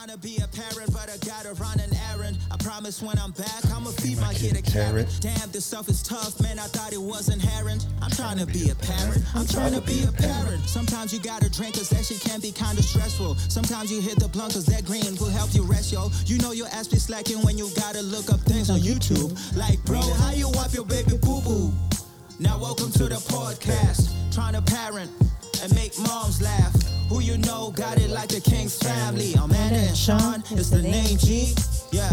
trying to be a parent, but I gotta run an errand. I promise when I'm back, I'ma feed my kid a carrot. Damn, this stuff is tough, man. I thought it was inherent. I'm trying to be a parent. I'm trying to be a parent. Sometimes you gotta drink, cause that shit can be kinda stressful. Sometimes you hit the blunt, cause that green will help you rest, yo. You know your ass be slacking when you gotta look up things on YouTube. Like, bro, how you wipe your baby boo boo? Now, welcome to the podcast. Trying to parent and make moms laugh. Who you know got it like the King's family. Amanda and Sean is the name G. Yeah.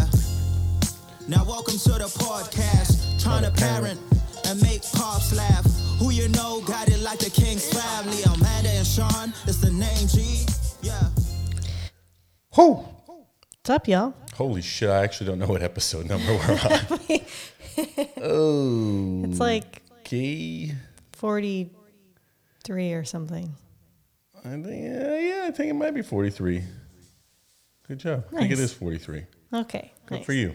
Now, welcome to the podcast. Trying to parent and make pops laugh. Who you know got it like the King's family. Amanda and Sean is the name G. Yeah. Who? What's up, y'all? Holy shit! I actually don't know what episode number we're on. oh, It's like okay. 43 or something. I think yeah, yeah, I think it might be forty-three. Good job. I think it is 43. Okay. Good nice. for you.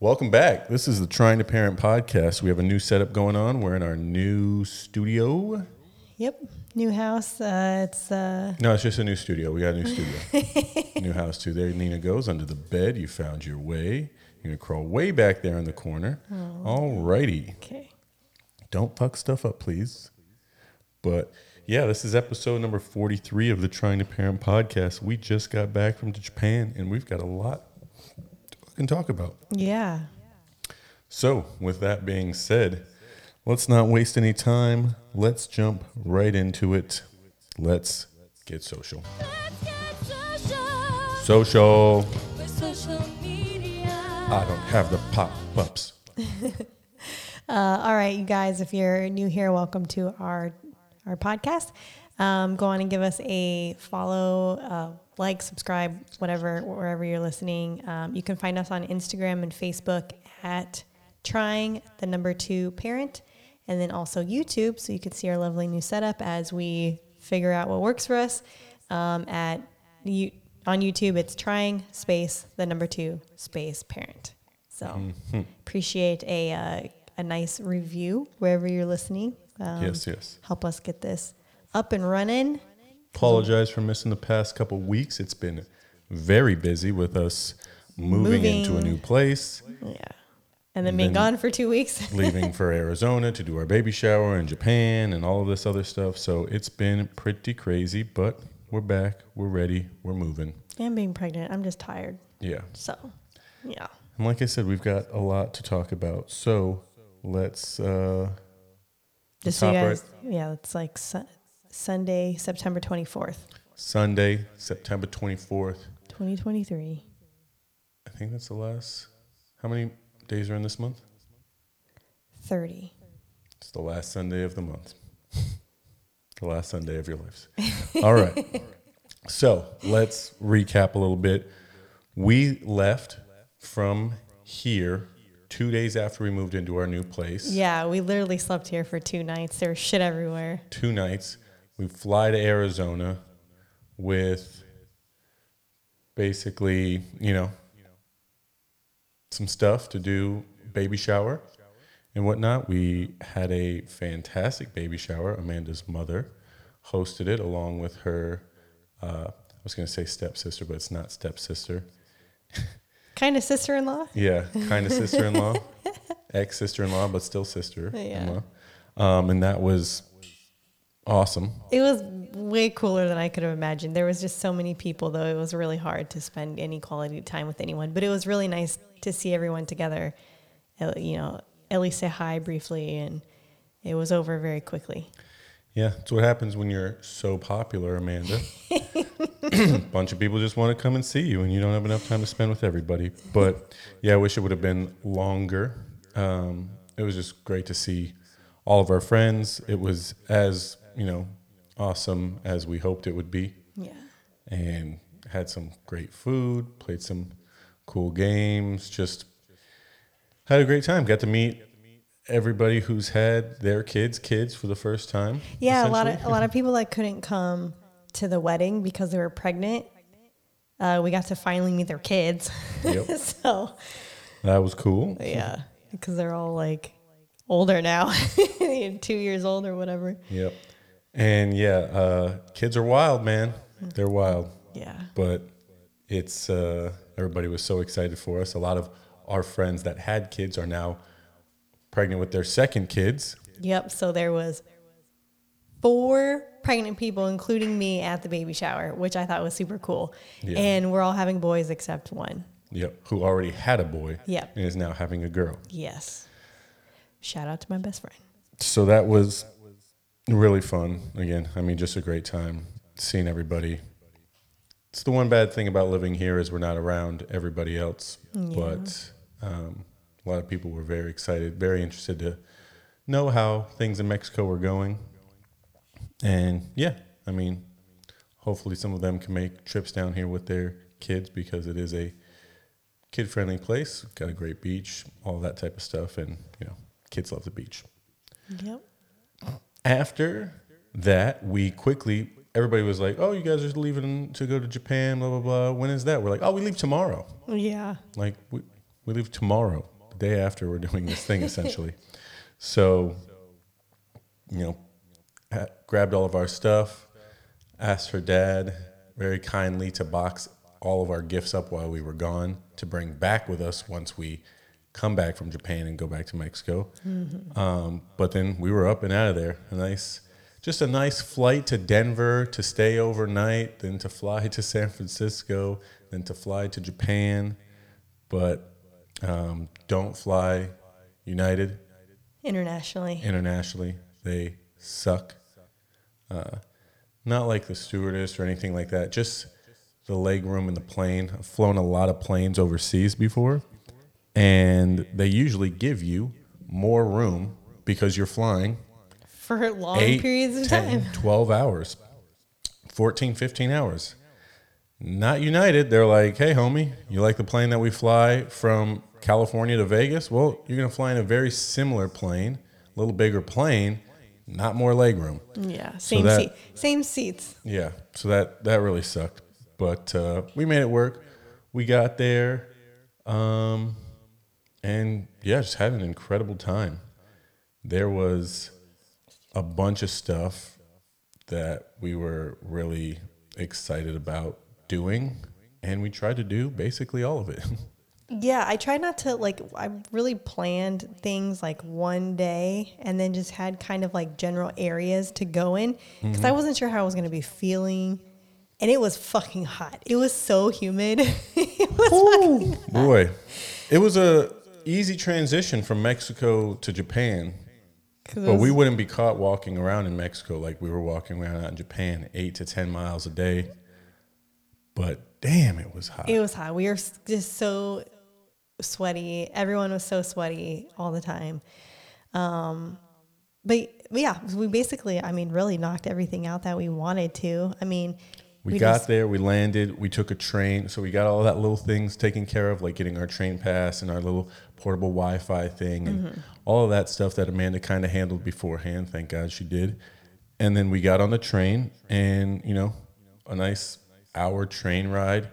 Welcome back. This is the Trying to Parent podcast. We have a new setup going on. We're in our new studio. Yep. New house. Uh, it's uh, No, it's just a new studio. We got a new studio. new house too. There Nina goes under the bed. You found your way. You're gonna crawl way back there in the corner. All righty. okay. Don't fuck stuff up, please. But yeah, this is episode number 43 of the Trying to Parent podcast. We just got back from Japan and we've got a lot to fucking talk about. Yeah. So, with that being said, let's not waste any time. Let's jump right into it. Let's get social. Let's get social Social. with social media. I don't have the pop ups. Uh, all right, you guys, if you're new here, welcome to our our podcast. Um, go on and give us a follow, uh, like, subscribe, whatever, wherever you're listening. Um, you can find us on Instagram and Facebook at trying the number two parent, and then also YouTube, so you can see our lovely new setup as we figure out what works for us. Um, at you on YouTube, it's trying space the number two space parent. So appreciate a uh, a nice review wherever you're listening. Um, yes, yes. Help us get this up and running. Apologize for missing the past couple weeks. It's been very busy with us moving, into a new place, Yeah. And then being Then- gone for two weeks. leaving for Arizona to do our baby shower in Japan and all of this other stuff. So it's been pretty crazy, but we're back. We're ready. We're moving. and being pregnant. I'm just tired. Yeah. So, yeah. And like I said, we've got a lot to talk about. So let's uh Just so you guys, yeah, it's like su- Sunday, September 24th, Sunday, September 24th. 2023. I think that's the last. How many days are in this month? 30. It's the last Sunday of the month. the last Sunday of your lives. All right. So let's recap a little bit. We left from here two days after we moved into our new place. Yeah, we literally slept here for two nights. There was shit everywhere. Two nights. We fly to Arizona with basically, you know, some stuff to do baby shower and whatnot. We had a fantastic baby shower. Amanda's mother hosted it along with her, uh, I was going to say stepsister, but it's not stepsister. Kind of sister in law. Yeah, kind of sister in law, ex sister in law, but still sister in Yeah. law. Um, and that was awesome. It was way cooler than I could have imagined. There was just so many people, though. It was really hard to spend any quality time with anyone. But it was really nice to see everyone together. You know, at least say hi briefly, and it was over very quickly. Yeah, it's what happens when you're so popular, Amanda. A bunch of people just want to come and see you, and you don't have enough time to spend with everybody. But yeah, I wish it would have been longer. Um, it was just great to see all of our friends. It was as you know awesome as we hoped it would be, Yeah. and had some great food, played some cool games, just had a great time. Got to meet everybody who's had their kids kids for the first time. Yeah, a lot of a lot of people that couldn't come to the wedding because they were pregnant. Uh, we got to finally meet their kids. Yep. so That was cool. yeah, because they're all like older now, two years old or whatever. Yep. And yeah, uh, kids are wild, man. They're wild. Yeah. But it's uh, everybody was so excited for us. A lot of our friends that had kids are now pregnant with their second kids. Yep. So there was four pregnant people, including me, at the baby shower, which I thought was super cool. Yeah. And we're all having boys except one. Yep, who already had a boy. Yep. and is now having a girl. Yes. Shout out to my best friend. So that was really fun. Again, I mean, just a great time seeing everybody. It's the one bad thing about living here is we're not around everybody else. But um, a lot of people were very excited, very interested to know how things in Mexico were going. And yeah, I mean, hopefully some of them can make trips down here with their kids because it is a kid-friendly place. Got a great beach, all that type of stuff, and you know, kids love the beach Yep. after that, we quickly everybody was like, "Oh, you guys are leaving to go to Japan, blah blah blah. When is that?" We're like, "Oh, we leave tomorrow. Yeah. Like we we leave tomorrow, day after we're doing this thing, essentially." so, you know, ha- grabbed all of our stuff, asked her dad very kindly to box all of our gifts up while we were gone to bring back with us once we come back from Japan and go back to Mexico. Um, but then we were up and out of there. A nice, just a nice flight to Denver to stay overnight, then to fly to San Francisco, then to fly to Japan. But um, don't fly United Internationally. internationally. They suck. Uh, not like the stewardess or anything like that. Just the leg room in the plane. I've flown a lot of planes overseas before, and they usually give you more room because you're flying For long eight, periods of 10, time. 12 hours, 14, 15 hours. Not United. They're like, hey, homie, you like the plane that we fly from California to Vegas? Well, you're going to fly in a very similar plane, a little bigger plane, not more leg room. Yeah. Same that- seat. Same seats. Yeah, so that that really sucked, but uh, we made it work. We got there, um, and yeah, just had an incredible time. There was a bunch of stuff that we were really excited about doing, and we tried to do basically all of it. Yeah, I tried not to like. I really planned things like one day, and then just had kind of like general areas to go in because Mm-hmm. I wasn't sure how I was going to be feeling, and it was fucking hot. It was so humid. it was fucking Boy, it was a easy transition from Mexico to Japan. it But we wouldn't be caught walking around in Mexico like we were walking around out in Japan, eight to 10 miles a day. But damn, it was hot. It was hot. We were just so sweaty. Everyone was so sweaty all the time. Um, but, but yeah, we basically, I mean, really knocked everything out that we wanted to. I mean, we, got just- there, we landed, we took a train. So we got all that little things taken care of, like getting our train pass and our little portable Wi Fi thing and Mm-hmm. all of that stuff that Amanda kind of handled beforehand. Thank God she did. And then we got on the train and, you know, a nice hour train ride.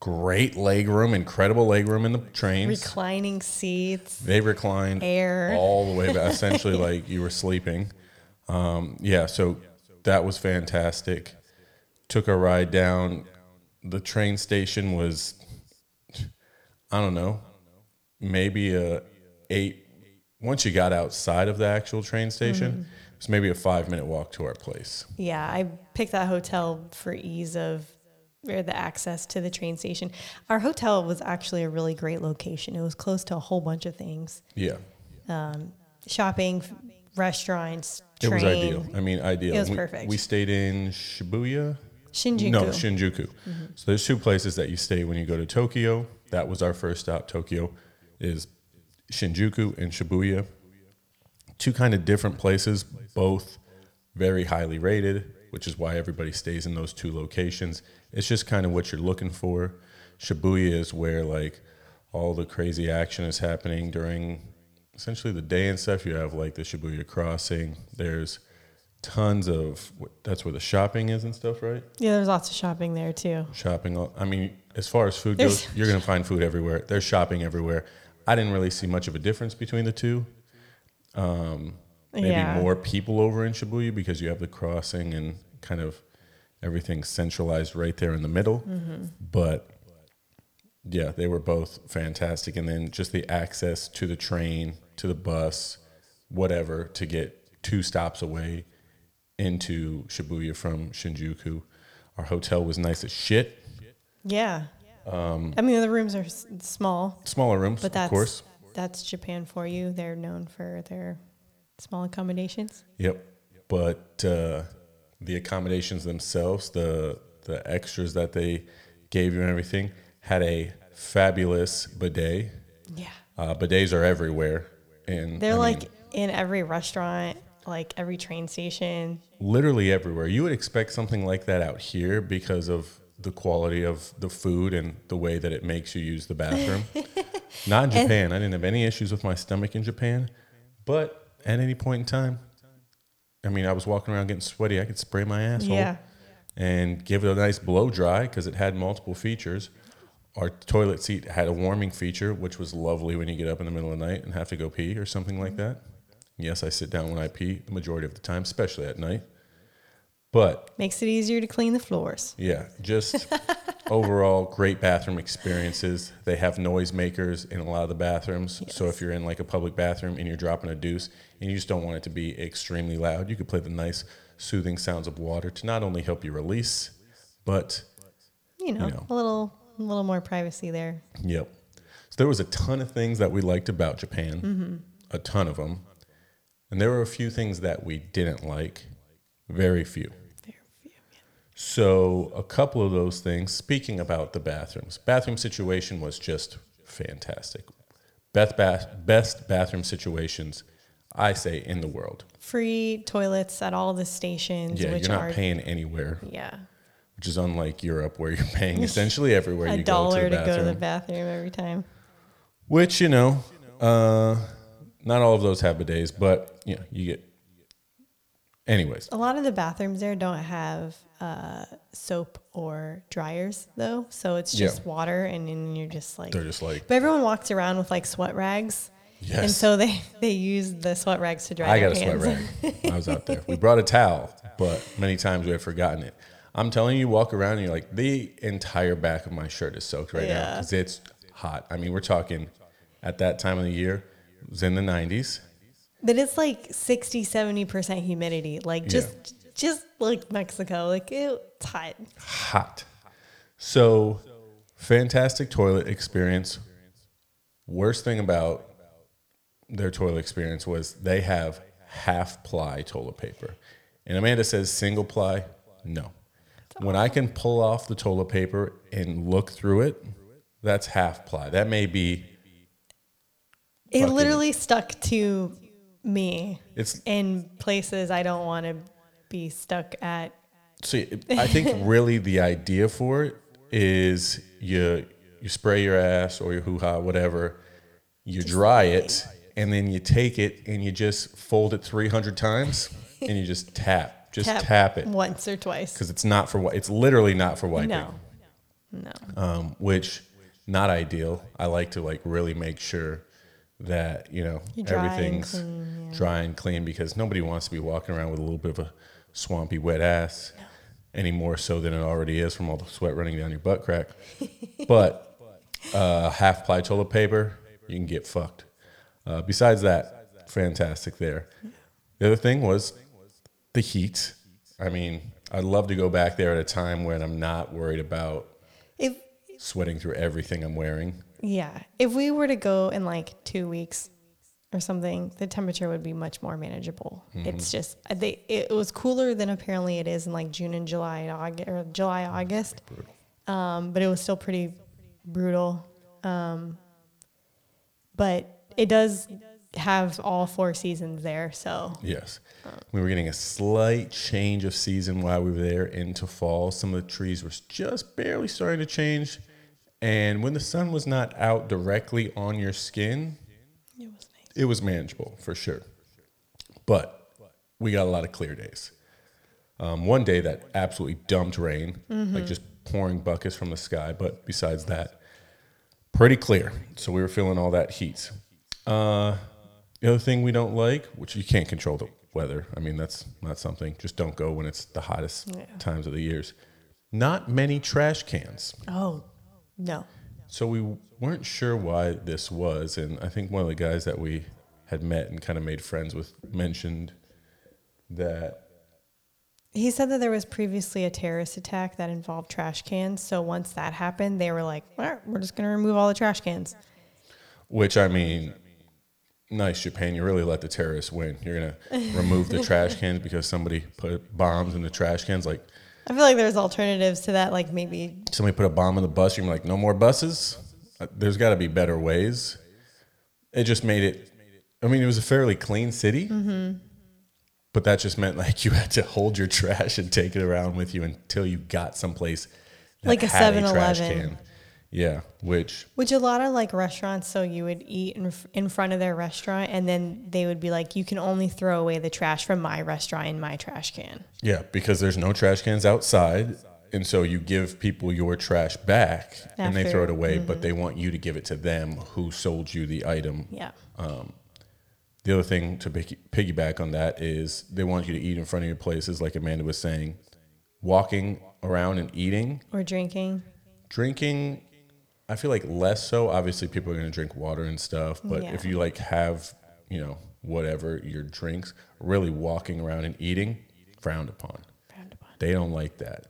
Great leg room, incredible leg room in the trains. reclining seats. They reclined Air. all the way back, essentially like you were sleeping. Um, yeah, so that was fantastic. Took a ride down. The train station was, I don't know, maybe a eight. Once you got outside of the actual train station, Mm-hmm. it was maybe a five minute walk to our place. Yeah, I picked that hotel for ease of or the access to the train station. Our hotel was actually a really great location. It was close to a whole bunch of things. Yeah, um, Shopping, f- restaurants, it was ideal. I mean, ideal. It was we, perfect. We stayed in Shibuya. Shinjuku. No, Shinjuku. Mm-hmm. So there's two places that you stay when you go to Tokyo. That was our first stop. Tokyo is Shinjuku and Shibuya. Two kind of different places, both very highly rated, which is why everybody stays in those two locations. It's just kind of what you're looking for. Shibuya is where like all the crazy action is happening during essentially the day and stuff. You have like the Shibuya crossing. There's tons of that's where the shopping is and stuff, right? yeah, there's lots of shopping there too. shopping. I mean, as far as food There's- goes, you're going to find food everywhere. There's shopping everywhere. I didn't really see much of a difference between the two. Um, maybe Yeah. more people over in Shibuya because you have the crossing and kind of everything centralized right there in the middle. Mm-hmm. But Yeah, they were both fantastic. And then just the access to the train, to the bus, whatever, to get two stops away into Shibuya from Shinjuku. Our hotel was nice as shit. Yeah. Um, I mean, the rooms are s- small, Smaller rooms, but that's of course. that's Japan for you. They're known for their small accommodations. Yep. But uh, the accommodations themselves, the the extras that they gave you and everything, had a fabulous bidet. Yeah. Uh, bidets are everywhere, and They're I like mean, in every restaurant, like every train station. literally everywhere. You would expect something like that out here because of the quality of the food and the way that it makes you use the bathroom. Not in Japan. I didn't have any issues with my stomach in Japan, but at any point in time, I mean, I was walking around getting sweaty. I could spray my asshole Yeah. and give it a nice blow dry because it had multiple features. Our toilet seat had a warming feature, which was lovely when you get up in the middle of the night and have to go pee or something like that. Yes, I sit down when I pee the majority of the time, especially at night. But Makes it easier to clean the floors. yeah, just overall great bathroom experiences. They have noise makers in a lot of the bathrooms. So if you're in like a public bathroom and you're dropping a deuce and you just don't want it to be extremely loud, you could play the nice soothing sounds of water to not only help you release, but You know, know. a little a little more privacy there. Yep. So there was a ton of things that we liked about Japan, Mm-hmm. a ton of them, and there were a few things that we didn't like. Very few. So a couple of those things. Speaking about the bathrooms, bathroom situation was just fantastic. Best bath, best bathroom situations, I say, in the world. Free toilets at all the stations, Yeah, you're not are paying anywhere, yeah which is unlike Europe, where you're paying essentially everywhere a you dollar go to the to go to the bathroom. bathroom every time. Which you know, uh, not all of those have bidets, but you know, you get. Anyways, A lot of the bathrooms there don't have uh, soap or dryers though, so it's Yeah. just water, and then you're just like. they're just like, But everyone walks around with like sweat rags, Yes. and so they they use the sweat rags to dry I their got a sweat rag. I was out there. We brought a towel, but many times we have forgotten it. I'm telling you, you walk around and you're like, the entire back of my shirt is soaked right now because it's hot. I mean, we're talking at that time of the year, it was in the 90s. But it's like 60, 70% humidity. Like Yeah. just just like Mexico. Like ew, it's hot. Hot. So, fantastic toilet experience. Worst thing about their toilet experience was they have half ply toilet paper. And Amanda says single ply. No. When I can pull off the toilet paper and look through it, that's half ply. That may be It literally stuck to me it's in places I don't want to be stuck at. See, I think really the idea for it is you you spray your ass or your hoo ha, whatever, you dry it, and then you take it and you just fold it 300 times and you just tap. Just tap, it. once or twice. Because it's not for, wi- it's literally not for wiping. No, no. Um, which, not ideal. I like to like really make sure that, you know, dry and everything's clean, yeah. dry and clean because nobody wants to be walking around with a little bit of a swampy wet ass any more so than it already is from all the sweat running down your butt crack. but uh, half ply toilet paper, you can get fucked. Uh, besides that, fantastic there. The other thing was the heat. I mean, I'd love to go back there at a time when I'm not worried about If sweating through everything I'm wearing. Yeah, if we were to go in like two weeks or something, the temperature would be much more manageable. Mm-hmm. It's just uh, they it was cooler than apparently it is in like June and July and August or July August. Um, but it was still pretty brutal. Um, but it does have all four seasons there, so Yes. We were getting a slight change of season while we were there into fall. Some of the trees were just barely starting to change. And when the sun was not out directly on your skin, it was nice. it was manageable for sure. But we got a lot of clear days. Um, one day that absolutely dumped rain, like just pouring buckets from the sky. But besides that, pretty clear. So we were feeling all that heat. Uh, the other thing we don't like, which you can't control the weather. I mean, that's not something. Just don't go when it's the hottest Yeah. times of the years. Not many trash cans. Oh no, So we weren't sure why this was, and I think one of the guys that we had met and kind of made friends with mentioned that He said that there was previously a terrorist attack that involved trash cans. So once that happened, they were like, right, we're just going to remove all the trash cans. Which I mean, nice Japan. You really let the terrorists win. You're gonna remove the trash cans because somebody put bombs in the trash cans. Like I feel like there's alternatives to that, like maybe somebody put a bomb in the bus. You're like, no more buses. Uh, There's got to be better ways. It just made it. I mean, it was a fairly clean city, but that just meant like you had to hold your trash and take it around with you until you got someplace Like a had 7-Eleven. Yeah, which Which a lot of like restaurants, so you would eat in, in front of their restaurant, and then they would be like, "You can only throw away the trash from my restaurant in my trash can." Yeah, because there's no trash cans outside. And so you give people your trash back and they throw it away, but they want you to give it to them who sold you the item. Yeah, Um, The other thing to piggyback on that is they want you to eat in front of your places, like Amanda was saying. Walking around and eating, or drinking. drinking, I feel like less so. Obviously, people are going to drink water and stuff, but Yeah. if you like have, you know, whatever your drinks, really walking around and eating, frowned upon. Frowned upon. They don't like that,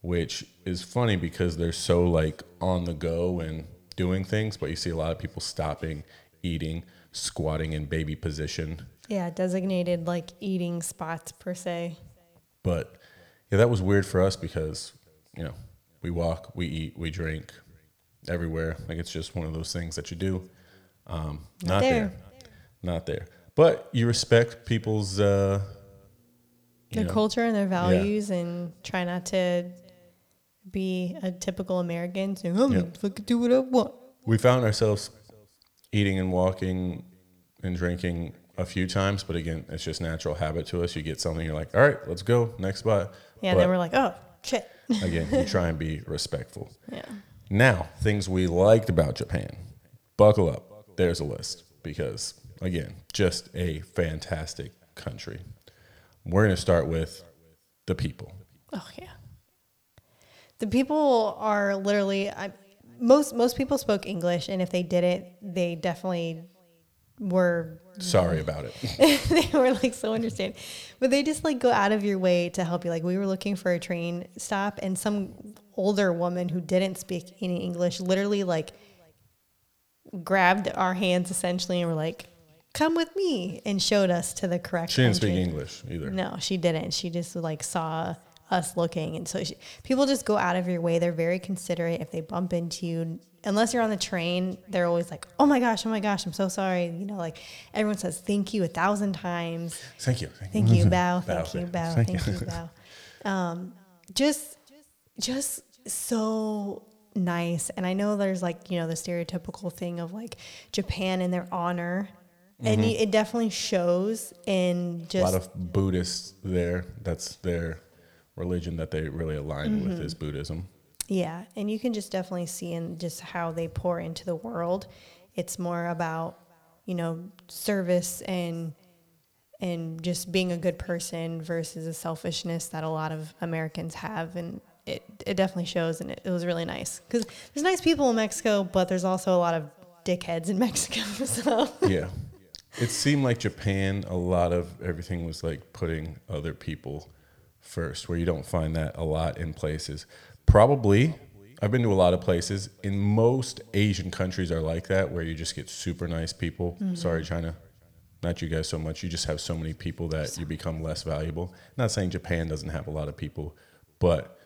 which is funny because they're so like on the go and doing things, but you see a lot of people stopping, eating, squatting in baby position. Yeah, designated like eating spots per se. But yeah, that was weird for us because, you know, we walk, we eat, we drink everywhere. Like it's just one of those things that you do. Um, not, there. there. Not there. But you respect people's uh you Their know, culture and their values, and try not to be a typical American. I'm Yeah. gonna fucking do what I want. we found ourselves eating and walking and drinking a few times, but again, it's just natural habit to us. You get something, you're like, all right, let's go, next spot. Yeah, But then we're like, oh shit. again, you try and be respectful. Yeah. Now, things we liked about Japan. Buckle up. There's a list because, again, just a fantastic country. We're going to start with the people. Oh yeah. The people are literally I, most most people spoke English, and if they didn't, they definitely were Sorry about it. they were like so understanding. But they just like go out of your way to help you. Like we were looking for a train stop, and some older woman who didn't speak any English literally like grabbed our hands essentially and were like, "Come with me," and showed us to the correct. She didn't speak. English either. No, she didn't. She just like saw us looking, and so she, people just go out of your way. They're very considerate. If they bump into you, unless you're on the train, they're always like, "Oh my gosh, oh my gosh, I'm so sorry." You know, like everyone says thank you a thousand times. Thank you. Thank you, bow. Thank you, bow. Thank Thank you, bow. Um, just, just so nice. And I know there's like you know the stereotypical thing of like Japan and their honor, and y- it definitely shows in just A lot of Buddhists there. That's their religion that they really align with mm-hmm. is Buddhism. Yeah, and you can just definitely see in just how they pour into the world. It's more about, you know, service and and just being a good person versus a selfishness that a lot of Americans have and it, it definitely shows and it, it was really nice because there's nice people in Mexico, but there's also a lot of dickheads in Mexico. So yeah. It seemed like Japan, a lot of everything was like putting other people first, where you don't find that a lot in places. Probably, I've been to a lot of places. In most Asian countries are like that, where you just get super nice people. Mm-hmm. Sorry, China. Not you guys so much. You just have so many people that you become less valuable. Not saying Japan doesn't have a lot of people, but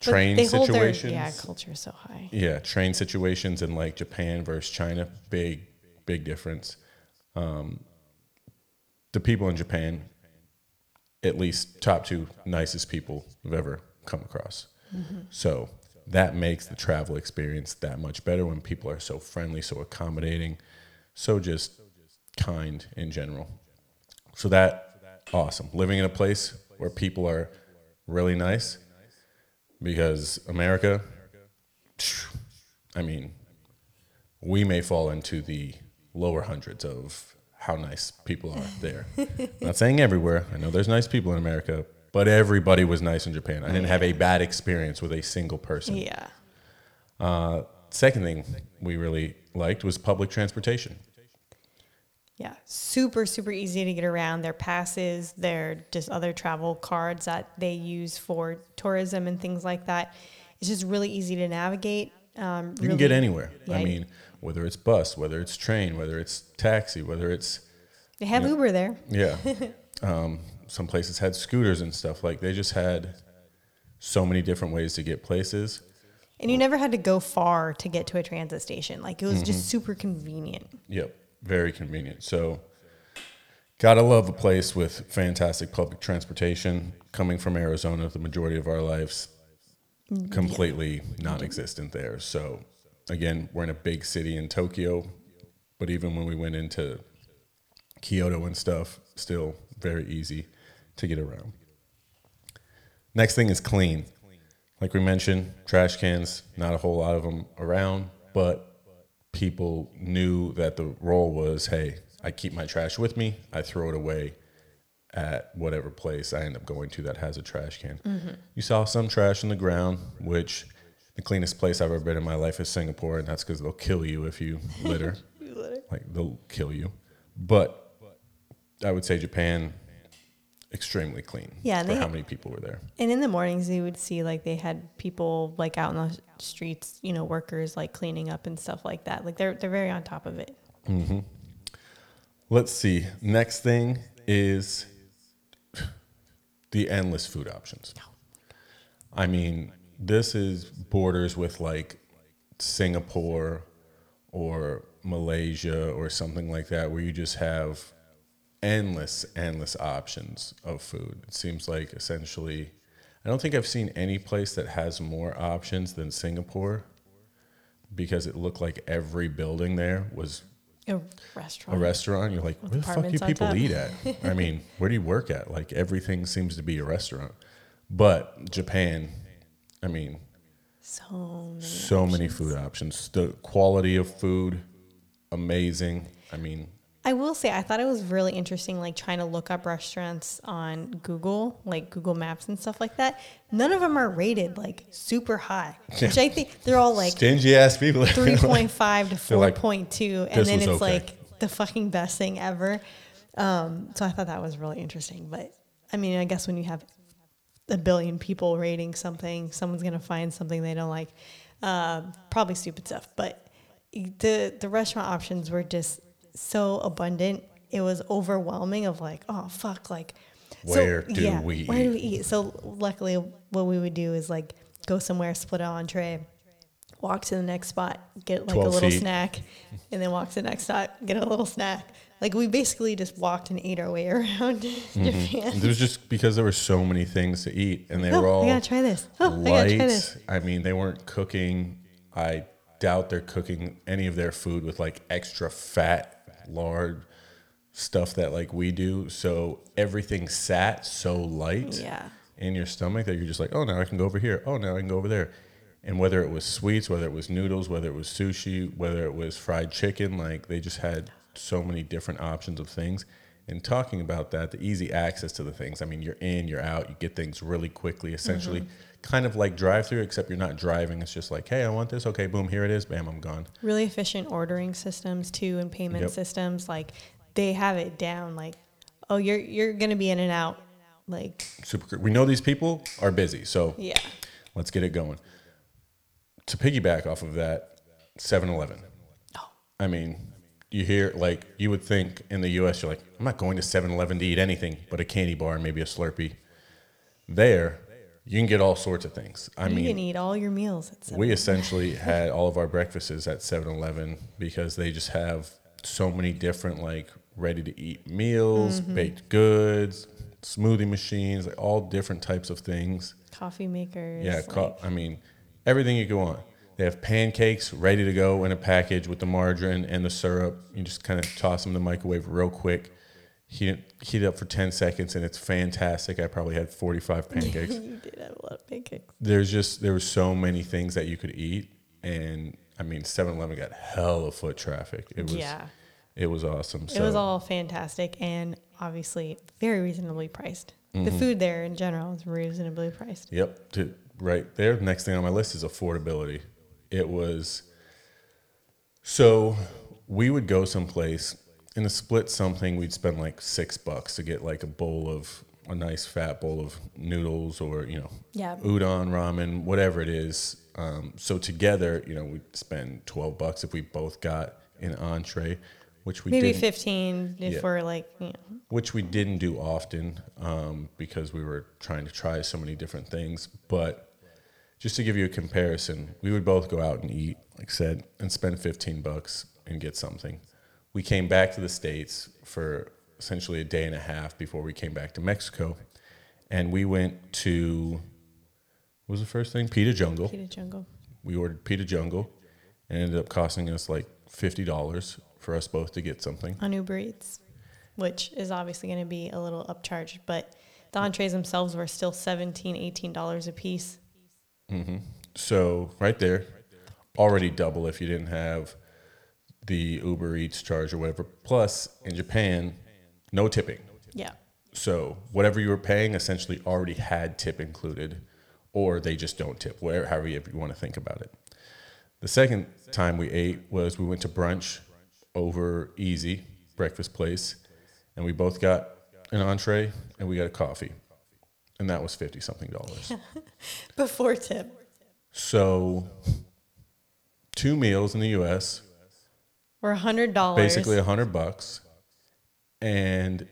train they hold their- situations. yeah, culture is so high. Yeah, train situations in like Japan versus China, big, big difference. Um, the people in Japan, at least top two nicest people I've ever come across. So that makes the travel experience that much better when people are so friendly, so accommodating, so just kind in general. So that awesome. Living in a place where people are really nice because America, I mean, we may fall into the lower hundreds of how nice people are there. Not saying everywhere. I know there's nice people in America, but everybody was nice in Japan. I didn't have a bad experience with a single person. Yeah. Uh, second thing we really liked was public transportation. Yeah, super, super easy to get around. Their passes, their just other travel cards that they use for tourism and things like that. It's just really easy to navigate. Um, You can get anywhere. I mean, whether it's bus, whether it's train, whether it's taxi, whether it's They have Yeah. Uber there. yeah. um, some places had scooters and stuff. Like they just had so many different ways to get places. And you never had to go far to get to a transit station. Like it was Mm-hmm. just super convenient. Yep, very convenient. So, gotta love a place with fantastic public transportation. Coming from Arizona, the majority of our lives completely non-existent there. So, again, we're in a big city in Tokyo, but even when we went into Kyoto and stuff, still very easy to get around. Next thing is clean. Like we mentioned, trash cans, not a whole lot of them around, but people knew that the role was hey, I keep my trash with me, I throw it away at whatever place I end up going to that has a trash can. Mm-hmm. You saw some trash on the ground, which the cleanest place I've ever been in my life is Singapore, and that's because they'll kill you if you litter. like they'll kill you. But I would say Japan, extremely clean. Yeah, for they- how many people were there. And in the mornings, you would see like they had people like out in the streets, you know, workers like cleaning up and stuff like that. Like they're they're very on top of it. Mm-hmm. Let's see. Next thing is the endless food options. Oh I mean, this is borders with like Singapore or Malaysia or something like that, where you just have endless, endless options of food. It seems like essentially, I don't think I've seen any place that has more options than Singapore because it looked like every building there was A restaurant. a restaurant. You're like, where the fuck do people top. eat at? I mean, where do you work at? Like everything seems to be a restaurant. But Japan, I mean, so many so many food options. The quality of food, amazing. I mean, I will say I thought it was really interesting, like trying to look up restaurants on Google, like Google Maps and stuff like that. None of them are rated like super high, which I think they're all like stingy ass people. three point five to like, point two, and then it's okay." like the fucking best thing ever. Um, so I thought that was really interesting. But I mean, I guess when you have a billion people rating something, someone's gonna find something they don't like. Um, probably stupid stuff, but the the restaurant options were just so abundant. It was overwhelming. Of like, oh fuck, like Where do we Where do eat? we eat? So luckily, what we would do is like go somewhere, split an entree, walk to the next spot, get like a little feet. snack, and then walk to the next spot, get a little snack. Like we basically just walked and ate our way around Mm-hmm. Japan. it was just because there were so many things to eat, and they Oh, were all I gotta try this. Oh, I gotta try this. I mean, they weren't cooking. I doubt they're cooking any of their food with like extra fat, lard stuff that like we do. So everything sat so light Yeah. in your stomach that you're just like, oh, now I can go over here. Oh, now I can go over there. And whether it was sweets, whether it was noodles, whether it was sushi, whether it was fried chicken, like they just had so many different options of things. And talking about that, the easy access to the things. I mean, you're in, you're out, you get things really quickly, essentially mm-hmm. kind of like drive through, except you're not driving. It's just like, hey, I want this. Okay, boom, here it is. Bam, I'm gone. Really efficient ordering systems too, and payment Yep. systems. Like they have it down. Like, oh, you're you're gonna be in and out. Like, Super. We know these people are busy, so yeah. let's get it going. To piggyback off of that, 7 Eleven. Oh, I mean, you hear like you would think in the US you're like, I'm not going to 7-Eleven to eat anything but a candy bar and maybe a Slurpee. There, you can get all sorts of things. I you mean, you can eat all your meals at seven. we essentially had all of our breakfasts at 7-Eleven because they just have so many different like ready to eat meals, Mm-hmm. baked goods, smoothie machines, like all different types of things. coffee makers. Yeah, like- I mean, everything you go on. They have pancakes ready to go in a package with the margarine and the syrup. You just kind of toss them in the microwave real quick, heat it, heat it up for 10 seconds, and it's fantastic. I probably had 45 pancakes. you did have a lot of pancakes. There's just, there were so many things that you could eat. And I mean, 7 Eleven got hella foot traffic. It was, Yeah. it was awesome. It was all fantastic and obviously very reasonably priced. The Mm-hmm. food there in general is reasonably priced. Yep. To, right there. Next thing on my list is affordability. It was So we would go someplace in a split something. We'd spend like six bucks to get like a bowl of a nice fat bowl of noodles or you know Yeah. udon ramen whatever it is. Um, so together, you know, we'd spend twelve bucks if we both got an entree, which we Maybe didn't, 15 if Yeah. we're like, you know, which we didn't do often um, because we were trying to try so many different things. But just to give you a comparison, we would both go out and eat, like I said, and spend 15 bucks and get something. We came back to the States for essentially a day and a half before we came back to Mexico. And we went to, what was the first thing? Pita Jungle. Pita Jungle. We ordered Pita Jungle and it ended up costing us like $50 for us both to get something. on Uber Eats, which is obviously going to be a little upcharged, but the entrees themselves were still 17 $18 a piece. So right there, already double if you didn't have the Uber Eats charge or whatever. Plus, in Japan, no tipping. Yeah. So whatever you were paying essentially already had tip included, or they just don't tip, whatever, however you want to think about it. The second time we ate was we went to brunch over Easy breakfast place, and we both got an entree and we got a coffee, and that was fifty something dollars. Before tip. So, two meals in the U.S. Or $100. basically a hundred bucks, and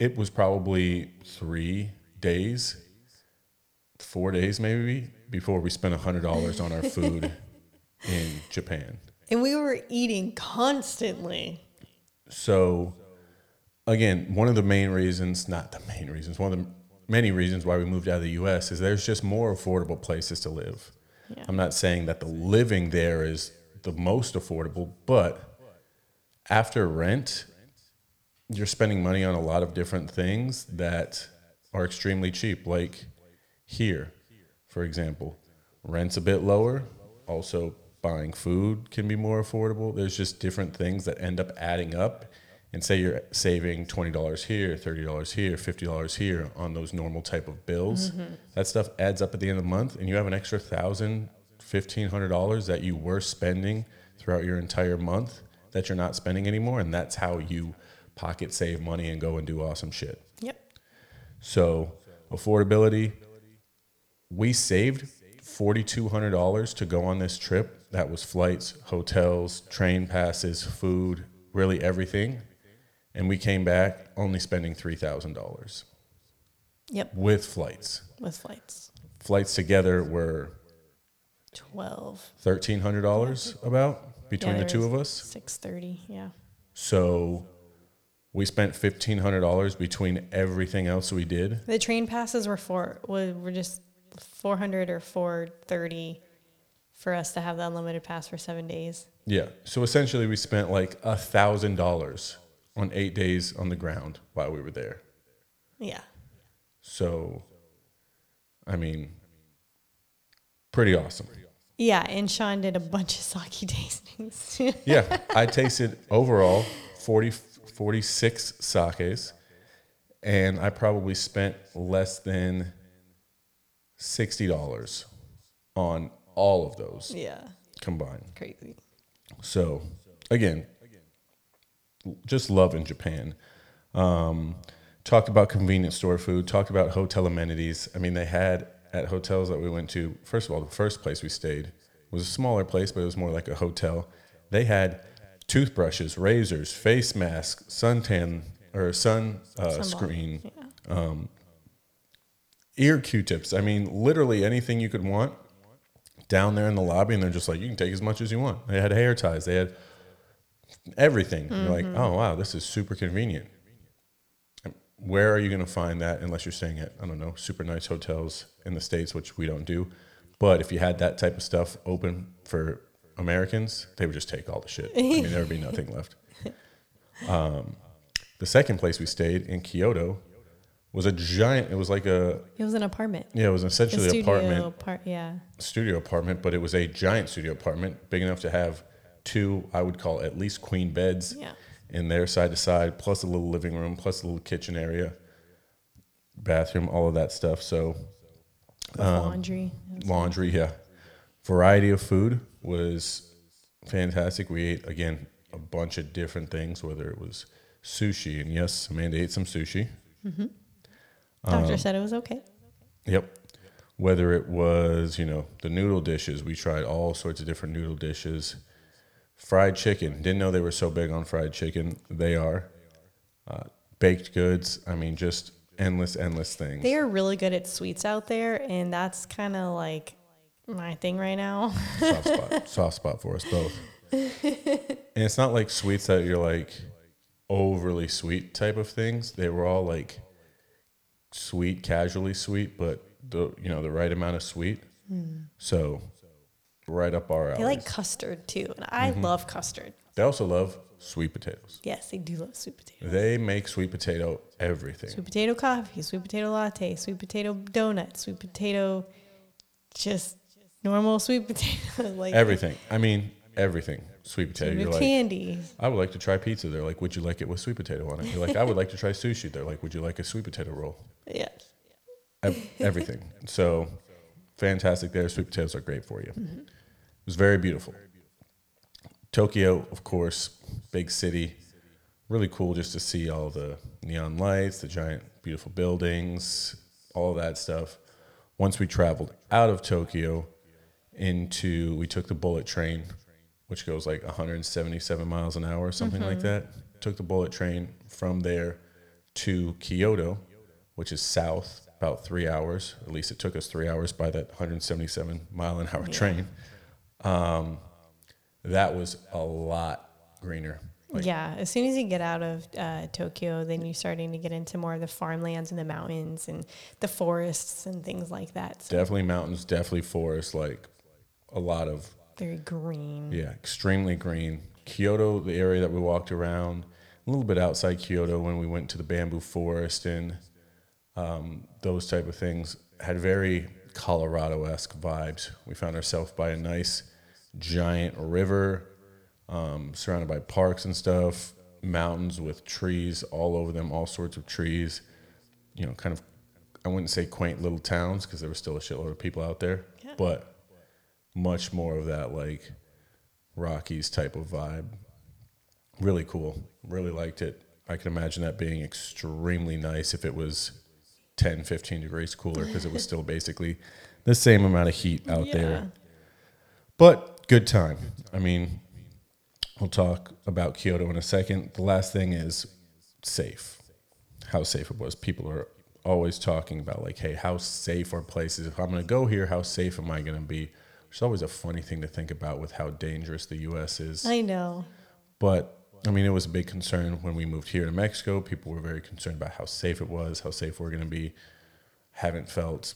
it was probably three days, four days maybe before we spent a hundred dollars on our food in Japan. And we were eating constantly. So, again, one of the main reasons, not the main reasons, one of the many reasons why we moved out of the US is there's just more affordable places to live. Yeah. I'm not saying that the living there is the most affordable, but after rent, you're spending money on a lot of different things that are extremely cheap. Like here, for example, rent's a bit lower. Also, buying food can be more affordable. There's just different things that end up adding up. And say you're saving twenty dollars here, thirty dollars here, fifty dollars here on those normal type of bills. Mm-hmm. That stuff adds up at the end of the month, and you have an extra thousand, fifteen hundred dollars that you were spending throughout your entire month that you're not spending anymore, and that's how you pocket save money and go and do awesome shit. Yep. So affordability, we saved forty two hundred dollars to go on this trip. That was flights, hotels, train passes, food, really everything. And we came back only spending three thousand dollars Yep. with flights. With flights. Flights together were 12. thirteen hundred dollars about between Yeah, the two of us. 630. Yeah. So we spent fifteen hundred dollars between everything else we did. The train passes were four were, were just 400 or 430 for us to have the unlimited pass for 7 days. Yeah. So essentially, we spent like a thousand dollars on eight days on the ground while we were there. Yeah. So, I mean, pretty awesome. Yeah, and Sean did a bunch of sake tastings. Yeah, I tasted overall 40, 46 sakes, and I probably spent less than sixty dollars on all of those yeah. combined. Crazy. So, again, just love in Japan. Um, talked about convenience store food, talked about hotel amenities. I mean, they had at hotels that we went to, first of all, the first place we stayed was a smaller place, but it was more like a hotel. They had toothbrushes, razors, face masks, suntan or sun uh, screen, Yeah. ear Q-tips. I mean, literally anything you could want down there in the lobby, and they're just like, you can take as much as you want. They had hair ties, they had everything. You're like, oh wow, this is super convenient. Where are you going to find that unless you're staying at I don't know super nice hotels in the states, which we don't do. But if you had that type of stuff open for Americans, they would just take all the shit. I mean, there would be nothing left. Um, the second place we stayed in Kyoto was a giant. It was like a It was an apartment. yeah, it was essentially an apartment apart- yeah. studio apartment, but it was a giant studio apartment, big enough to have two, I would call at least queen beds Yeah. in there side to side, plus a little living room, plus a little kitchen area, bathroom, all of that stuff. So With um, laundry. laundry, yeah. Variety of food was fantastic. We ate again a bunch of different things, whether it was sushi, and yes, Amanda ate some sushi. Mm-hmm. Um, Doctor said it was okay. Yep. Whether it was, you know, the noodle dishes, we tried all sorts of different noodle dishes. Fried chicken. Didn't know they were so big on fried chicken. They are. Uh, baked goods. I mean, just endless, endless things. They are really good at sweets out there, and that's kind of like my thing right now. soft spot, soft spot for us both. and it's not like sweets that you're like overly sweet type of things. They were all like sweet, casually sweet, but the you know the right amount of sweet. So right up our alley. They like custard too, and I Mm-hmm. love custard. They also love sweet potatoes. Yes, they do love sweet potatoes. They make sweet potato everything. Sweet potato coffee, sweet potato latte, sweet potato donut, sweet potato, just normal sweet potato, like Everything. I mean, everything. Sweet potato. sweet like, candy. I would like to try pizza. They're like, would you like it with sweet potato on it? You're like, I would like to try sushi. They're like, would you like a sweet potato roll? Yeah. Ev- everything. So fantastic there. Sweet potatoes are great for you. It was very beautiful. Tokyo, of course, big city. Really cool just to see all the neon lights, the giant, beautiful buildings, all that stuff. Once we traveled out of Tokyo into, we took the bullet train, which goes like 177 miles an hour, or something like mm-hmm. that. Took the bullet train from there to Kyoto, which is south about three hours. At least it took us three hours by that 177 mile an hour train. Um, that was a lot greener. Like, yeah, as soon as you get out of uh, Tokyo, then you're starting to get into more of the farmlands and the mountains and the forests and things like that. So Definitely mountains, definitely forests, like a lot of, very green. yeah, extremely green. Kyoto, the area that we walked around, a little bit outside Kyoto when we went to the bamboo forest and um, those type of things, had very Colorado esque vibes. We found ourselves by a nice giant river, um, surrounded by parks and stuff, mountains with trees all over them, all sorts of trees. You know, kind of, I wouldn't say quaint little towns because there was still a shitload of people out there, Yeah. but much more of that like Rockies type of vibe. Really cool. Really liked it. I can imagine that being extremely nice if it was 10, 15 degrees cooler because it was still basically the same amount of heat out Yeah. there. But good time. I mean, we'll talk about Kyoto in a second. The last thing is safe. How safe it was. People are always talking about like, hey, how safe are places? If I'm going to go here, how safe am I going to be? It's always a funny thing to think about with how dangerous the U.S. is. I know. But I mean, it was a big concern when we moved here to Mexico. People were very concerned about how safe it was, how safe we're going to be. Haven't felt,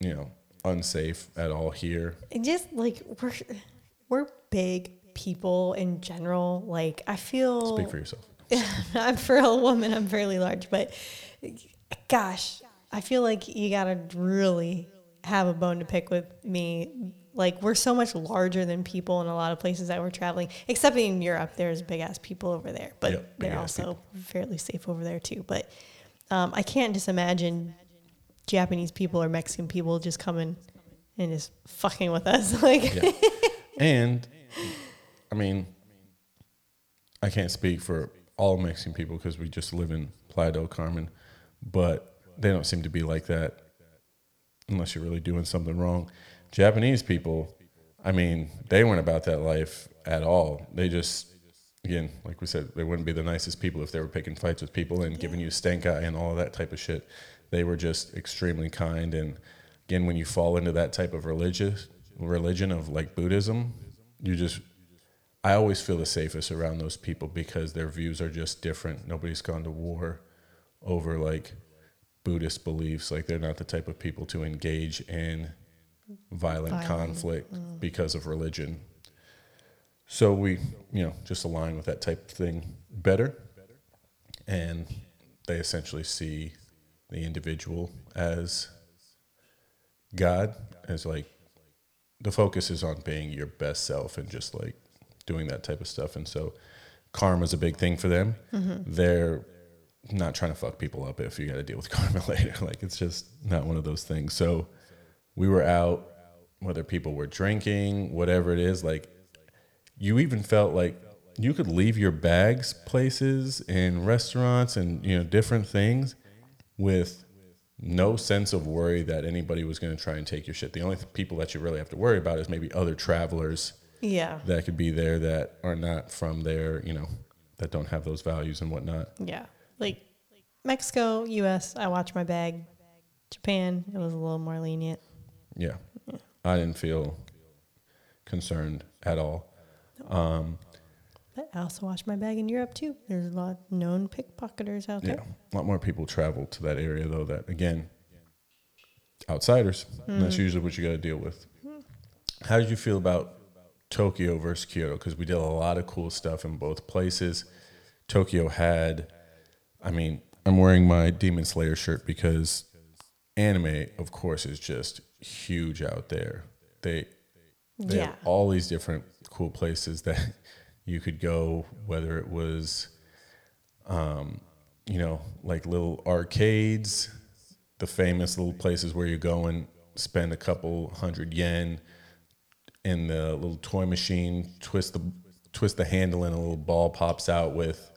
you know, unsafe at all here. And just like we're we're big people in general. Like I feel Speak for yourself. I'm for a woman, I'm fairly large, but gosh, I feel like you gotta really have a bone to pick with me. Like we're so much larger than people in a lot of places that we're traveling, except in Europe. There's big ass people over there, but Yep, they're also fairly safe over there too. But um, I can't just imagine Japanese people or Mexican people just coming and just fucking with us. Like, Yeah. and I mean, I can't speak for all Mexican people because we just live in Playa del Carmen, but they don't seem to be like that unless you're really doing something wrong. Japanese people, I mean, they weren't about that life at all. They just, again, like we said, they wouldn't be the nicest people if they were picking fights with people and giving you stank eye and all that type of shit. They were just extremely kind. And again, when you fall into that type of religious religion of like Buddhism, you just, I always feel the safest around those people because their views are just different. Nobody's gone to war over like Buddhist beliefs. Like they're not the type of people to engage in violent Violent. conflict mm. because of religion. So we, you know, just align with that type of thing better. And they essentially see the individual as God, as like the focus is on being your best self and just like doing that type of stuff. And so karma's a big thing for them. Mm-hmm. They're not trying to fuck people up if you got to deal with karma later. Like it's just not one of those things. So we were out, whether people were drinking, whatever it is, like you even felt like you could leave your bags places in restaurants and you know different things with no sense of worry that anybody was going to try and take your shit. The only th- people that you really have to worry about is maybe other travelers Yeah. that could be there that are not from there, you know, that don't have those values and whatnot. Yeah. Like Mexico, US, I watch my bag. Japan, it was a little more lenient. Yeah. I didn't feel concerned at all. Um, But I also watch my bag in Europe too. There's a lot of known pickpocketers out there. Yeah. A lot more people travel to that area, though, that again, outsiders. And that's hmm. usually what you got to deal with. Hmm. How did you feel about Tokyo versus Kyoto? Because we did a lot of cool stuff in both places. Tokyo had, I mean, I'm wearing my Demon Slayer shirt because anime, of course, is just huge out there. They, they Yeah. have all these different cool places that you could go, whether it was um, you know, like little arcades, the famous little places where you go and spend a couple hundred yen in the little toy machine, twist the twist the handle and a little ball pops out with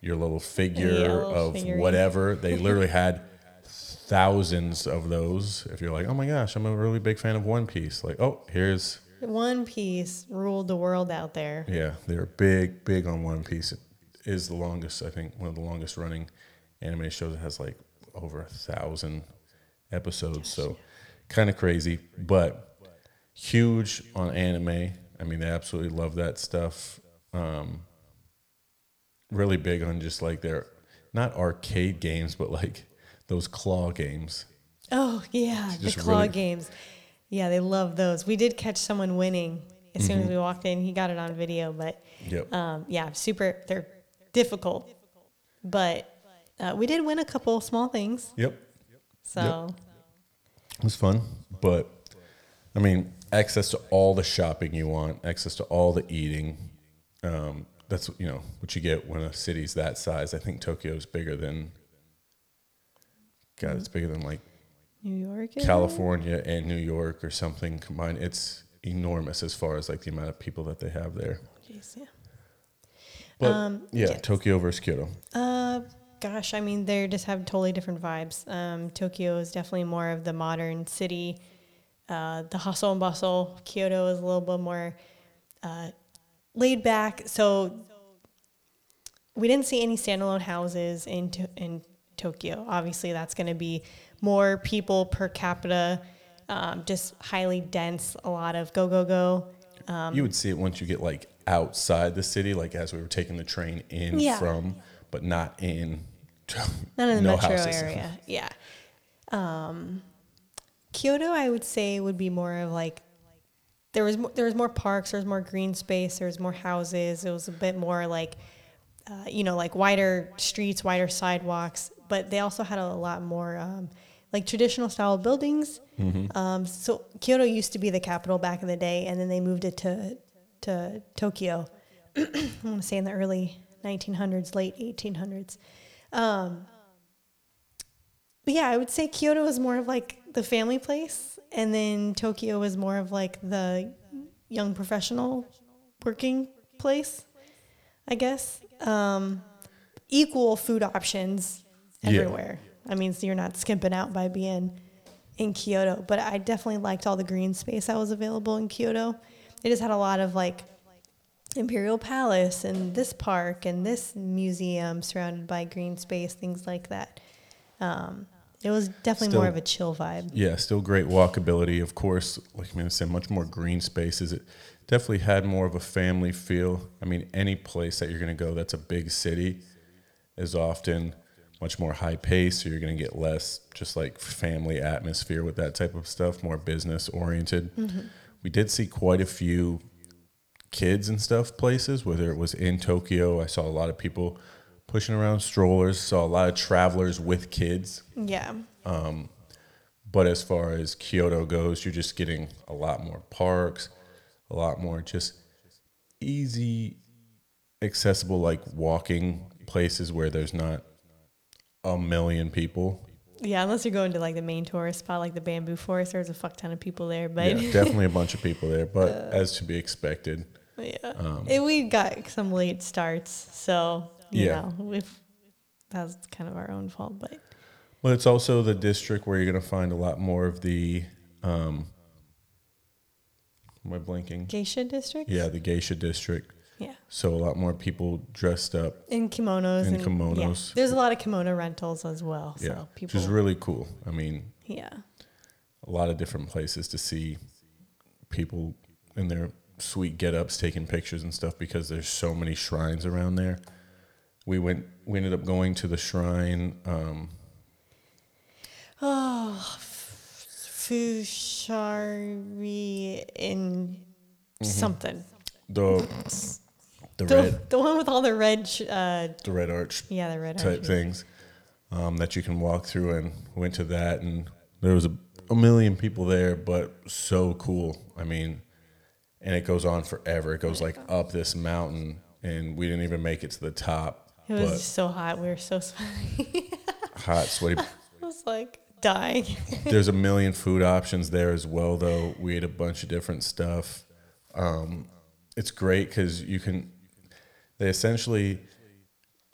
your little figure little of figurine. whatever. They literally had thousands of those. If you're like, oh my gosh, I'm a really big fan of One Piece. Like, oh, here's One Piece ruled the world out there. yeah, they're big, big on One Piece. It is the longest, I think, one of the longest running anime shows. It has like over a thousand episodes, so kind of crazy, but huge on anime. I mean, they absolutely love that stuff. Um, really big on just like their not arcade games, but like those claw games. Oh yeah, the claw really- games. Yeah, they love those. We did catch someone winning as soon as Mm-hmm. we walked in. He got it on video, but Yep. um, yeah, super. They're difficult, but uh, we did win a couple small things. Yep. So It was fun, but I mean, access to all the shopping you want, access to all the eating. Um, that's you know what you get when a city's that size. I think Tokyo's bigger than. God, it's bigger than like New York? California and New York or something combined. It's enormous as far as like the amount of people that they have there. Jeez, yeah. But Um, yeah, yes. Tokyo versus Kyoto. Uh, gosh, I mean, they just have totally different vibes. Um, Tokyo is definitely more of the modern city, uh, the hustle and bustle. Kyoto is a little bit more uh, laid back. So we didn't see any standalone houses in to- in Tokyo. Obviously, that's going to be more people per capita, um, just highly dense. A lot of go go go. Um, you would see it once you get like outside the city, like as we were taking the train in Yeah. from, but not in. Not in the no metro houses. area. Yeah. Um, Kyoto, I would say, would be more of like there was more, there was more parks, there was more green space, there was more houses. It was a bit more like uh, you know like wider streets, wider sidewalks. But they also had a lot more um, like traditional style buildings. Um, so Kyoto used to be the capital back in the day, and then they moved it to to Tokyo. I want to say in the early 1900s, late 1800s. Um, but yeah, I would say Kyoto was more of like the family place, and then Tokyo was more of like the young professional working place, I guess. Um, equal food options Yeah. I mean, so you're not skimping out by being in Kyoto, but I definitely liked all the green space that was available in Kyoto. It just had a lot of like Imperial Palace and this park and this museum surrounded by green space, things like that. Um, it was definitely more of a chill vibe. Yeah, still great walkability. Of course, like I mean, I said, much more green spaces. It definitely had more of a family feel. I mean, any place that you're going to go that's a big city is often much more high pace, so you're going to get less just like family atmosphere with that type of stuff, more business oriented. We did see quite a few kids and stuff places, whether it was in Tokyo. I saw a lot of people pushing around strollers, saw a lot of travelers with kids. Yeah. Um, But as far as Kyoto goes, you're just getting a lot more parks, a lot more just easy, accessible, like walking places where there's not a million people. Yeah, unless you're going to like the main tourist spot, like the bamboo forest, there's a fuck ton of people there. But Yeah, definitely a bunch of people there, but as to be expected. Yeah. Eh, we got some late starts, so you Yeah. know, that's kind of our own fault, but Well, it's also the district where you're going to find a lot more of the. Um, am I blinking? geisha district. Yeah, the geisha district. Yeah. So a lot more people dressed up. In kimonos. In and, kimonos. Yeah. There's a lot of kimono rentals as well. So yeah, people. which is really cool. I mean, yeah. a lot of different places to see people in their sweet get-ups taking pictures and stuff because there's so many shrines around there. We went. We ended up going to the shrine. Um, Oh, Fushari in something. the the The, red the one with all the red. Sh- uh, the red arch yeah, the red arch. type arches. things um, that you can walk through and went to that and there was a, a million people there but so cool i mean and it goes on forever it goes like up this mountain and we didn't even make it to the top It was so hot. We were so sweaty. hot sweaty I was like dying. there's a million food options there as well though we ate a bunch of different stuff um, it's great because you can they essentially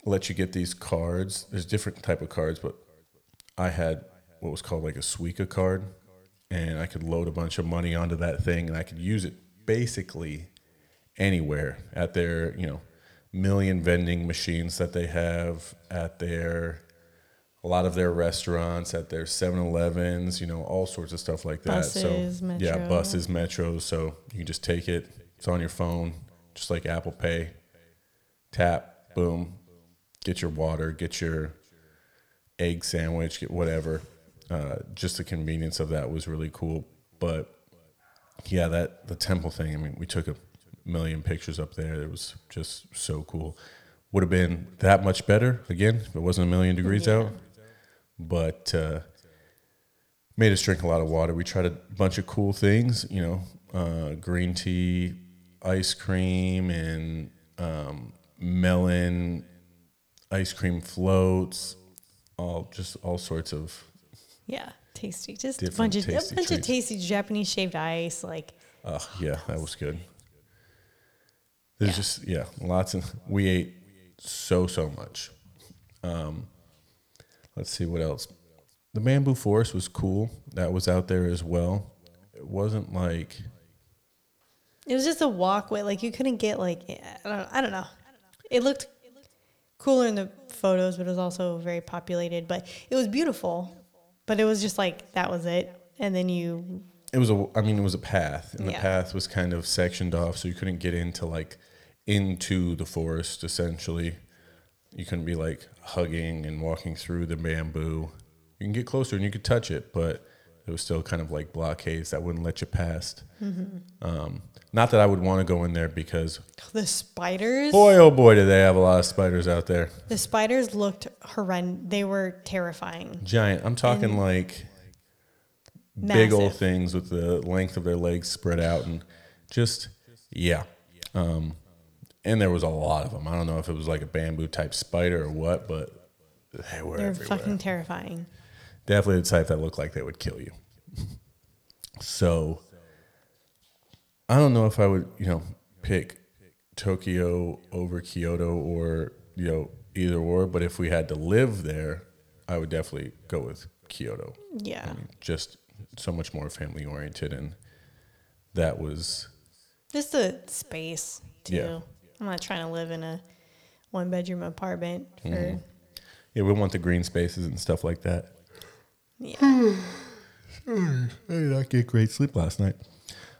let you get these cards. There's different type of cards but i had what was called like a suica card and i could load a bunch of money onto that thing and i could use it basically anywhere at their you know million vending machines that they have at their a lot of their restaurants at their 7-elevens you know all sorts of stuff like that. Buses, so yeah buses metros so you can just take it. It's on your phone just like apple pay tap boom. Get your water get your egg sandwich get whatever. Uh, just the convenience of that was really cool. But yeah that the temple thing i mean we took a million pictures up there. It was just so cool. Would have been that much better again if it wasn't a million degrees Yeah. out. But uh, made us drink a lot of water. We tried a bunch of cool things you know uh, green tea ice cream and um, melon ice cream floats all just all sorts of Yeah, tasty. Just a bunch of tasty a bunch of tasty Japanese shaved ice. Like Uh, yeah, that was good. There's Yeah. just yeah, lots of we ate so so much. Um, let's see what else. The bamboo forest was cool. That was out there as well. It wasn't like it was just a walkway. Like you couldn't get like I don't, I don't know. It looked cooler in the photos, but it was also very populated. But it was beautiful. But it was just like that was it. And then you it was a I mean it was a path, and the path was kind of sectioned off, so you couldn't get into like into the forest. Essentially, you couldn't be like hugging and walking through the bamboo. You can get closer and you could touch it, but it was still kind of like blockades that wouldn't let you past. Um, not that I would want to go in there because the spiders. boy, oh boy, do they have a lot of spiders out there. The spiders looked horrendous. They were terrifying. Giant. I'm talking like big old things with the length of their legs spread out and just yeah. Um, and there was a lot of them. I don't know if it was like a bamboo type spider or what, but they were They're everywhere. fucking terrifying. Definitely the type that looked like they would kill you. so I don't know if I would, you know, pick Tokyo over Kyoto or, you know, either or, but if we had to live there, I would definitely go with Kyoto. Yeah. I mean, just so much more family oriented and that was Just the space too. Yeah. I'm not trying to live in a one bedroom apartment for Mm-hmm. yeah, we want the green spaces and stuff like that. Yeah. I did not get great sleep last night.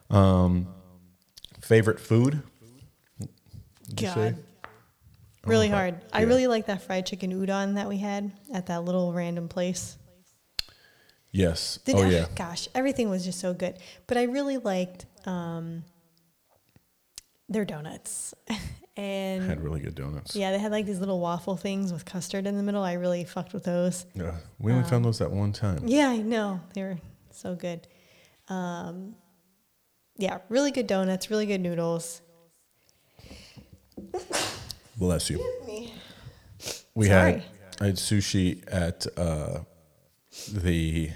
Um, favorite food? You say? God. Really Oh, hard. I really like that fried chicken udon that we had at that little random place. Yes. Did- oh yeah. Gosh, everything was just so good. But I really liked um, their donuts. and Had really good donuts. yeah, they had like these little waffle things with custard in the middle. I really fucked with those. Yeah. We only Um, found those that one time. Yeah, I know. They were so good. Um, yeah, really good donuts, really good noodles. Bless you. We Sorry. had I had sushi at uh, the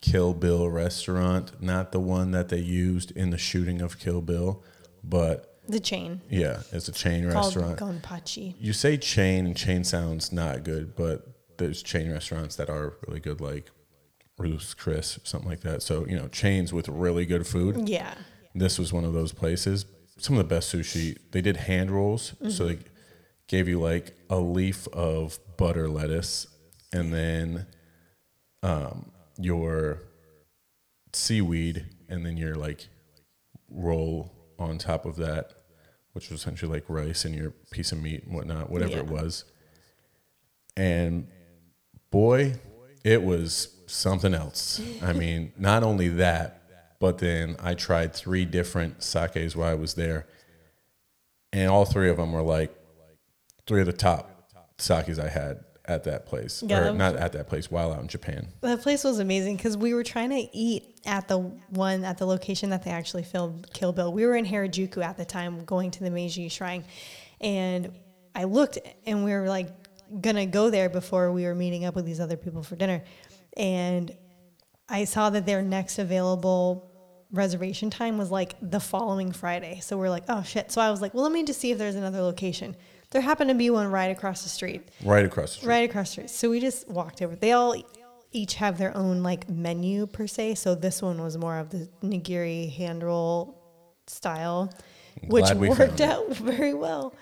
Kill Bill restaurant, not the one that they used in the shooting of Kill Bill, but The chain Yeah, it's a chain restaurant. Gonpachi. You say chain, and chain sounds not good, but there's chain restaurants that are really good, like Ruth's Chris, something like that. So you know, chains with really good food. Yeah. This was one of those places. Some of the best sushi. They did hand rolls, so they gave you like a leaf of butter lettuce, and then um, your seaweed, and then your like roll on top of that, which was essentially like rice and your piece of meat and whatnot, whatever it was. And boy, it was something else. I mean, not only that, but then I tried three different sakes while I was there, and all three of them were like three of the top sakes I had at that place, Yeah, or that was- not at that place while out in Japan. That place was amazing because we were trying to eat at the one at the location that they actually filmed Kill Bill. We were in Harajuku at the time, going to the Meiji Shrine, and I looked and we were like gonna go there before we were meeting up with these other people for dinner, and I saw that their next available reservation time was like the following Friday. So we're like, oh shit. So I was like, well, let me just see if there's another location. There happened to be one right across the street. Right across the street. Right across the street. So we just walked over. They all each have their own like menu per se. So this one was more of the nigiri hand roll style, which glad we worked found it. out very well.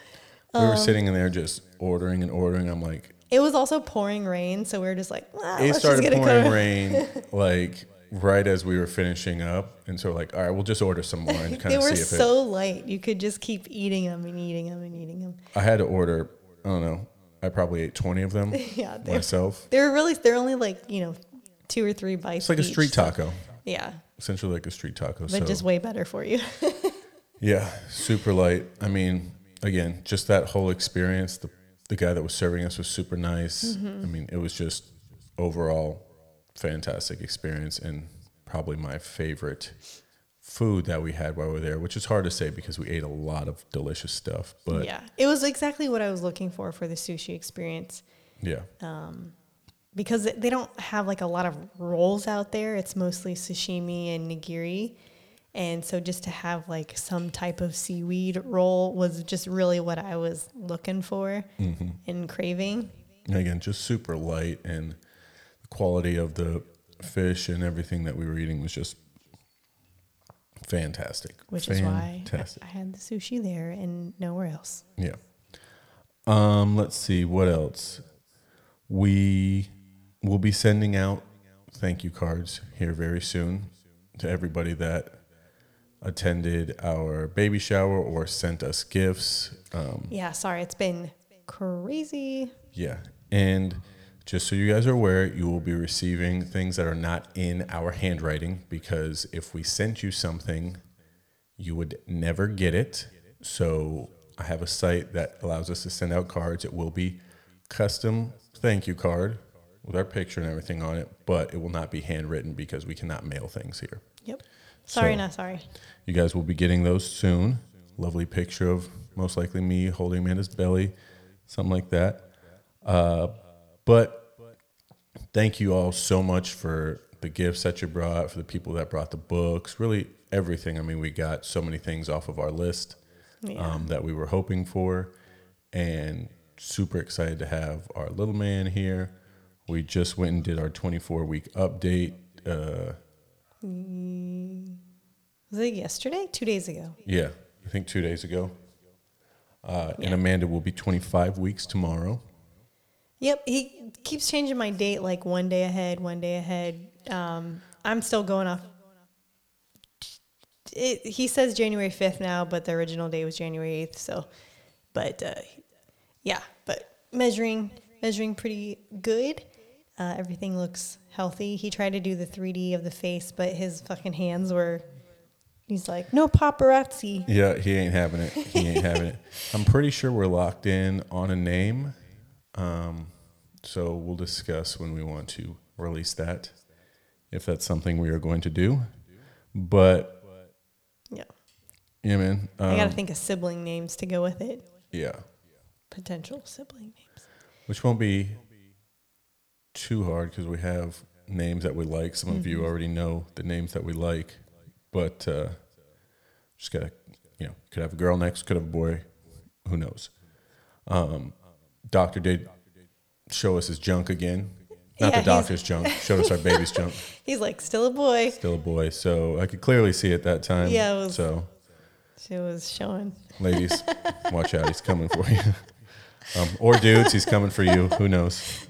We Um, were sitting in there just ordering and ordering. I'm like, It was also pouring rain, so we were just like, ah, it started pouring rain like right as we were finishing up, and so like, all right, we'll just order some more and kind They of were see if it. so light. You could just keep eating them and eating them and eating them. I had to order. I don't know. I probably ate 20 of them Yeah, they- myself. They're really they're only like you know two or three bites. It's like a each, street so- taco, Yeah, essentially like a street taco. but so just way better for you. yeah, super light. I mean, again, just that whole experience. The the guy that was serving us was super nice. Mm-hmm. I mean, it was just overall fantastic experience and probably my favorite food that we had while we were there, which is hard to say because we ate a lot of delicious stuff. But yeah, it was exactly what I was looking for for the sushi experience. yeah, Um, because they don't have like a lot of rolls out there. It's mostly sashimi and nigiri. And so just to have like some type of seaweed roll was just really what I was looking for and craving. And again, just super light, and quality of the fish and everything that we were eating was just fantastic. Which is why I. I had the sushi there and nowhere else. Yeah. Um, let's see what else. We will be sending out thank you cards here very soon to everybody that attended our baby shower or sent us gifts. Um, Yeah, sorry, it's been crazy. yeah. And just so you guys are aware, you will be receiving things that are not in our handwriting because if we sent you something, you would never get it. So I have a site that allows us to send out cards. It will be custom thank you card with our picture and everything on it, but it will not be handwritten because we cannot mail things here. Yep. Sorry, So- not sorry. You guys will be getting those soon. Lovely picture of most likely me holding Amanda's belly, something like that. Uh, but thank you all so much for the gifts that you brought, for the people that brought the books, really everything. I mean, we got so many things off of our list Yeah. um, that we were hoping for, and super excited to have our little man here. We just went and did our 24 week update. Uh, Was it yesterday? Two days ago. Yeah, I think two days ago. Uh, And Amanda will be 25 weeks tomorrow. Yep, he keeps changing my date like one day ahead, one day ahead. Um, I'm still going off. It, he says January 5th now, but the original date was January 8th. So, but uh, yeah, but measuring measuring pretty good. Uh, everything looks healthy. He tried to do the 3D of the face, but his fucking hands were. He's like, no paparazzi. Yeah, he ain't having it. He ain't having it. I'm pretty sure we're locked in on a name. Um, so we'll discuss when we want to release that, if that's something we are going to do. But Yeah, yeah, man. I Um, gotta think of sibling names to go with it. yeah, Potential sibling names. which won't be too hard because we have names that we like. Some of you already know the names that we like, but uh, just gotta you know, could have a girl next, could have a boy, who knows. Um, doctor did show us his junk again. Not Yeah, the doctor's junk. Showed us our baby's junk. He's like, still a boy. Still a boy, so I could clearly see it that time. Yeah, was- so She was showing. ladies, watch out. He's coming for you. Um, or dudes, he's coming for you. Who knows?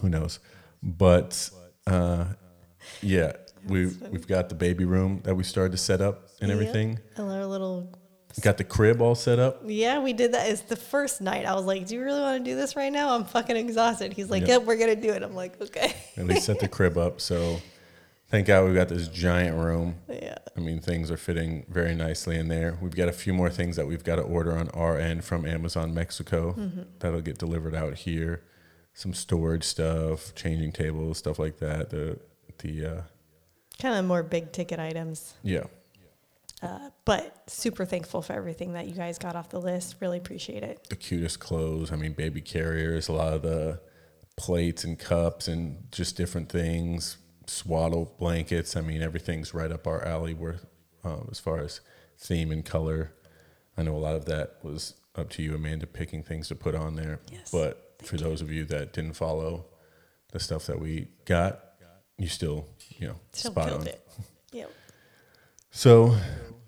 Who knows? But uh, yeah, we we've got the baby room that we started to set up and everything. Yep. Our little. Got the crib all set up. Yeah, we did that. It's the first night. I was like, "Do you really want to do this right now?" I'm fucking exhausted. He's like, Yep. "Yep, we're gonna do it." I'm like, "Okay." At least set the crib up. So thank God we've got this giant room. yeah. I mean, things are fitting very nicely in there. We've got a few more things that we've got to order on our end from Amazon Mexico that'll get delivered out here. Some storage stuff, changing tables, stuff like that. The the uh, Kind of more big ticket items. yeah, Uh, but super thankful for everything that you guys got off the list. Really appreciate it. the cutest clothes. I mean, baby carriers, a lot of the plates and cups and just different things. Swaddle blankets. I mean, everything's right up our alley. Where um, as far as theme and color, I know a lot of that was up to you, Amanda, picking things to put on there. Yes. But for those of you that didn't follow the stuff that we got, you still, you know, Still spot on. it. Yep. So,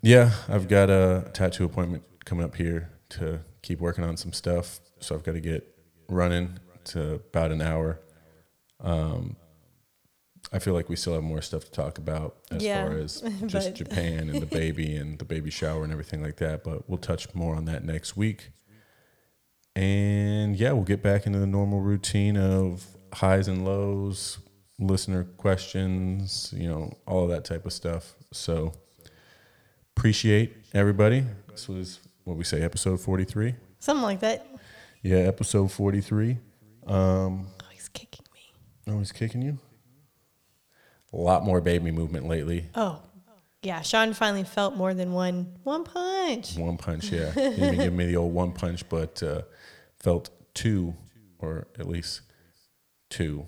yeah, I've got a tattoo appointment coming up here to keep working on some stuff. So I've got to get running to about an hour. Um, I feel like we still have more stuff to talk about as Yeah, far as just Japan and the baby and the baby shower and everything like that. But we'll touch more on that next week. And yeah, we'll get back into the normal routine of highs and lows, listener questions, you know, all of that type of stuff. So appreciate everybody. This was what we say, episode 43. Something like that. Yeah, episode 43. Um, Oh, he's kicking me. oh, he's kicking you? A lot more baby movement lately. Oh, yeah. Sean finally felt more than one one punch. One punch, yeah. He didn't even give me the old one punch, but uh, felt two, or at least two,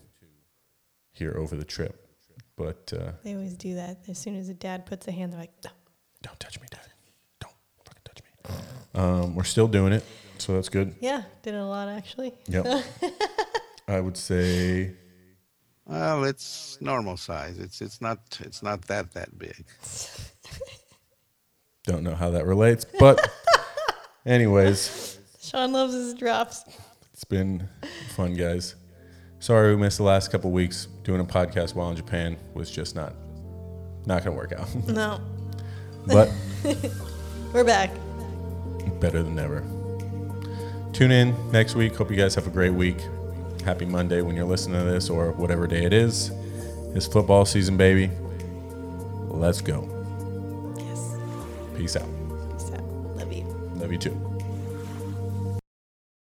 here over the trip. But uh, They always do that. As soon as a dad puts a hand, they're like, no. Don't touch me, Dad. Don't fucking touch me. Um, we're still doing it, so that's good. Yeah, did it a lot actually. Yep. I would say Well, it's normal size. It's it's not it's not that that big. don't know how that relates, but anyways, Sean loves his drops. it's been fun, guys. Sorry we missed the last couple weeks. Doing a podcast while in Japan was just not not gonna work out, No, but we're back. better than ever. Tune in next week. Hope you guys have a great week. Happy Monday when you're listening to this, or whatever day it is. It's football season, baby. Let's go. Yes. Peace out. Peace out. Love you. Love you too.